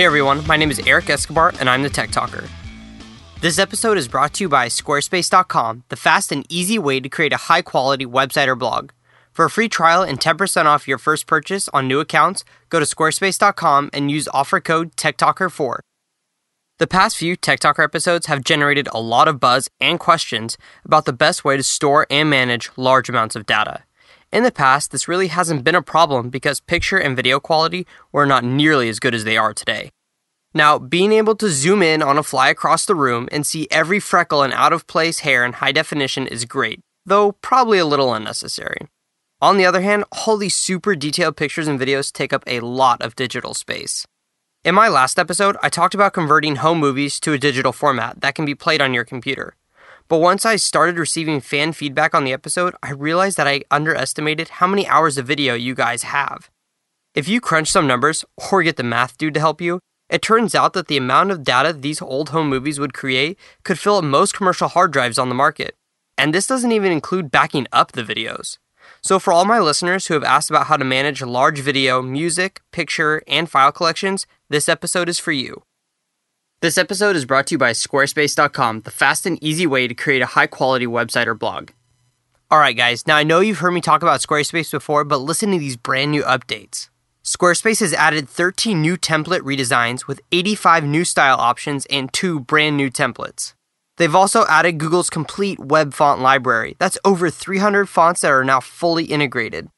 Hey everyone, my name is Eric Escobar and I'm the Tech Talker. This episode is brought to you by Squarespace.com, the fast and easy way to create a high quality website or blog. For a free trial and 10% off your first purchase on new accounts, go to squarespace.com and use offer code TechTalker4. The past few Tech Talker episodes have generated a lot of buzz and questions about the best way to store and manage large amounts of data. In the past, this really hasn't been a problem because picture and video quality were not nearly as good as they are today. Now, being able to zoom in on a fly across the room and see every freckle and out of place hair in high definition is great, though probably a little unnecessary. On the other hand, all these super detailed pictures and videos take up a lot of digital space. In my last episode, I talked about converting home movies to a digital format that can be played on your computer. But once I started receiving fan feedback on the episode, I realized that I underestimated how many hours of video you guys have. If you crunch some numbers or get the math dude to help you, it turns out that the amount of data these old home movies would create could fill up most commercial hard drives on the market. And this doesn't even include backing up the videos. So, for all my listeners who have asked about how to manage large video, music, picture, and file collections, this episode is for you. This episode is brought to you by Squarespace.com, the fast and easy way to create a high quality website or blog. Alright, guys, now I know you've heard me talk about Squarespace before, but listen to these brand new updates. Squarespace has added 13 new template redesigns with 85 new style options and two brand new templates. They've also added Google's complete web font library. That's over 300 fonts that are now fully integrated.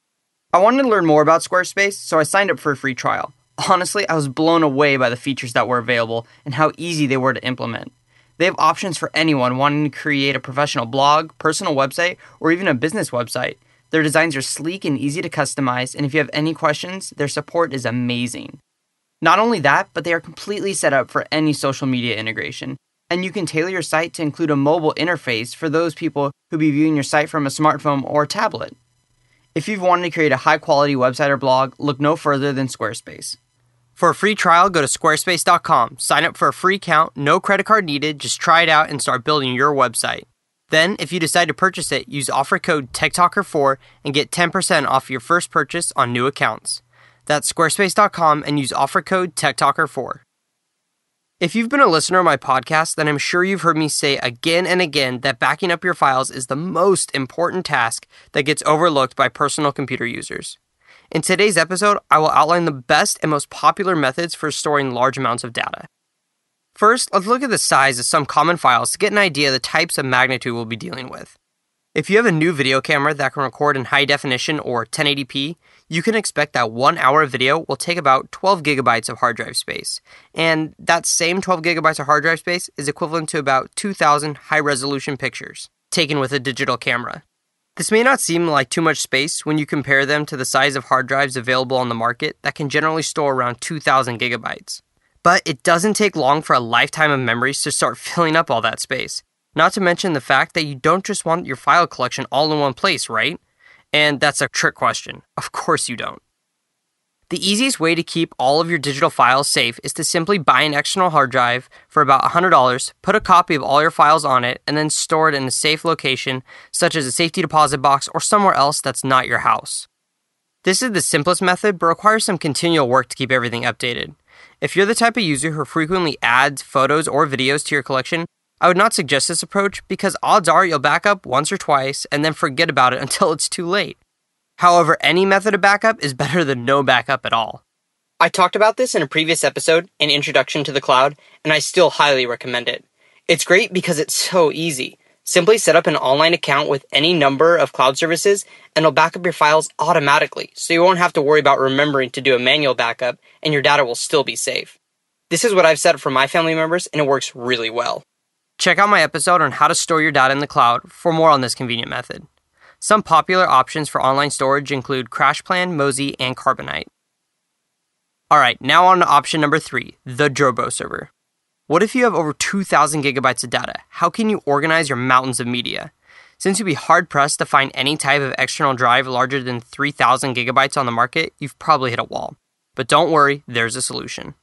I wanted to learn more about Squarespace, so I signed up for a free trial. Honestly, I was blown away by the features that were available and how easy they were to implement. They have options for anyone wanting to create a professional blog, personal website, or even a business website. Their designs are sleek and easy to customize, and if you have any questions, their support is amazing. Not only that, but they are completely set up for any social media integration, and you can tailor your site to include a mobile interface for those people who be viewing your site from a smartphone or tablet. If you've wanted to create a high quality website or blog, look no further than Squarespace. For a free trial, go to squarespace.com, sign up for a free account, no credit card needed, just try it out and start building your website. Then, if you decide to purchase it, use offer code TechTalker4 and get 10% off your first purchase on new accounts. That's squarespace.com and use offer code TechTalker4. If you've been a listener of my podcast, then I'm sure you've heard me say again and again that backing up your files is the most important task that gets overlooked by personal computer users. In today's episode, I will outline the best and most popular methods for storing large amounts of data. First, let's look at the size of some common files to get an idea of the types of magnitude we'll be dealing with. If you have a new video camera that can record in high definition or 1080p, you can expect that one hour of video will take about 12 gigabytes of hard drive space. And that same 12 gigabytes of hard drive space is equivalent to about 2,000 high resolution pictures taken with a digital camera. This may not seem like too much space when you compare them to the size of hard drives available on the market that can generally store around 2,000 gigabytes. But it doesn't take long for a lifetime of memories to start filling up all that space. Not to mention the fact that you don't just want your file collection all in one place, right? And that's a trick question. Of course you don't. The easiest way to keep all of your digital files safe is to simply buy an external hard drive for about $100, put a copy of all your files on it, and then store it in a safe location, such as a safety deposit box or somewhere else that's not your house. This is the simplest method, but requires some continual work to keep everything updated. If you're the type of user who frequently adds photos or videos to your collection, I would not suggest this approach because odds are you'll back up once or twice and then forget about it until it's too late. However, any method of backup is better than no backup at all. I talked about this in a previous episode, an introduction to the cloud, and I still highly recommend it. It's great because it's so easy. Simply set up an online account with any number of cloud services and it'll back up your files automatically, so you won't have to worry about remembering to do a manual backup and your data will still be safe. This is what I've set up for my family members and it works really well. Check out my episode on how to store your data in the cloud for more on this convenient method. Some popular options for online storage include CrashPlan, Mozy, and Carbonite. Alright, now on to option number three the Drobo server. What if you have over 2,000 gigabytes of data? How can you organize your mountains of media? Since you'd be hard pressed to find any type of external drive larger than 3,000 gigabytes on the market, you've probably hit a wall. But don't worry, there's a solution.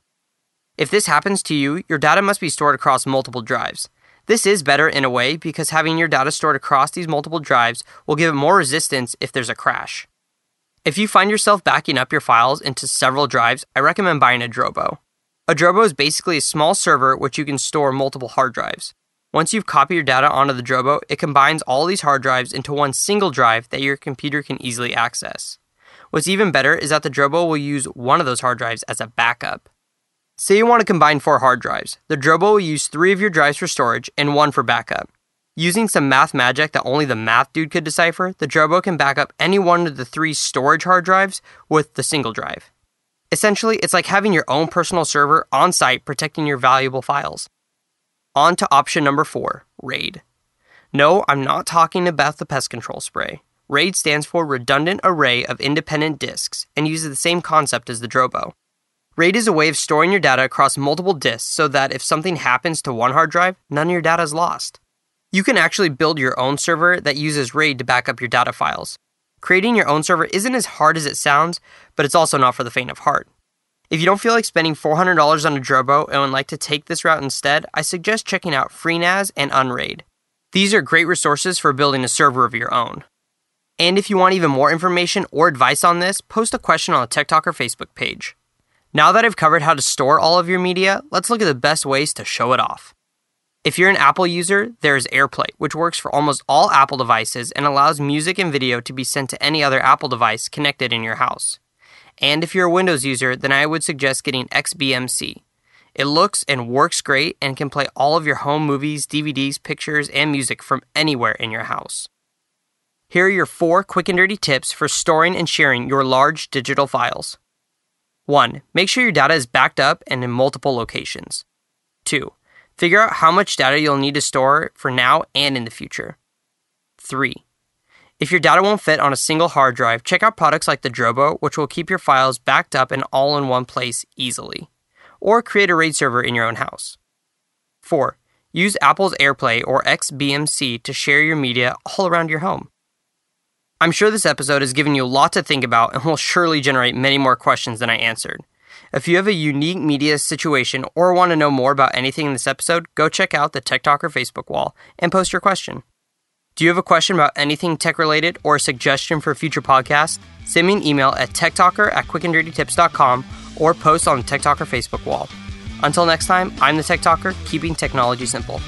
If this happens to you, your data must be stored across multiple drives. This is better in a way because having your data stored across these multiple drives will give it more resistance if there's a crash. If you find yourself backing up your files into several drives, I recommend buying a Drobo. A Drobo is basically a small server which you can store multiple hard drives. Once you've copied your data onto the Drobo, it combines all these hard drives into one single drive that your computer can easily access. What's even better is that the Drobo will use one of those hard drives as a backup. Say you want to combine four hard drives. The Drobo will use three of your drives for storage and one for backup. Using some math magic that only the math dude could decipher, the Drobo can back up any one of the three storage hard drives with the single drive. Essentially, it's like having your own personal server on site protecting your valuable files. On to option number four RAID. No, I'm not talking about the pest control spray. RAID stands for Redundant Array of Independent Disks and uses the same concept as the Drobo. RAID is a way of storing your data across multiple disks so that if something happens to one hard drive, none of your data is lost. You can actually build your own server that uses RAID to back up your data files. Creating your own server isn't as hard as it sounds, but it's also not for the faint of heart. If you don't feel like spending $400 on a Drobo and would like to take this route instead, I suggest checking out FreeNAS and Unraid. These are great resources for building a server of your own. And if you want even more information or advice on this, post a question on the Tech Talker Facebook page. Now that I've covered how to store all of your media, let's look at the best ways to show it off. If you're an Apple user, there is AirPlay, which works for almost all Apple devices and allows music and video to be sent to any other Apple device connected in your house. And if you're a Windows user, then I would suggest getting XBMC. It looks and works great and can play all of your home movies, DVDs, pictures, and music from anywhere in your house. Here are your four quick and dirty tips for storing and sharing your large digital files. 1. Make sure your data is backed up and in multiple locations. 2. Figure out how much data you'll need to store for now and in the future. 3. If your data won't fit on a single hard drive, check out products like the Drobo, which will keep your files backed up and all in one place easily. Or create a RAID server in your own house. 4. Use Apple's AirPlay or XBMC to share your media all around your home. I'm sure this episode has given you a lot to think about and will surely generate many more questions than I answered. If you have a unique media situation or want to know more about anything in this episode, go check out the Tech Talker Facebook wall and post your question. Do you have a question about anything tech related or a suggestion for a future podcast? Send me an email at techtalker at quickanddirtytips.com or post on the Tech Talker Facebook wall. Until next time, I'm the Tech Talker, keeping technology simple.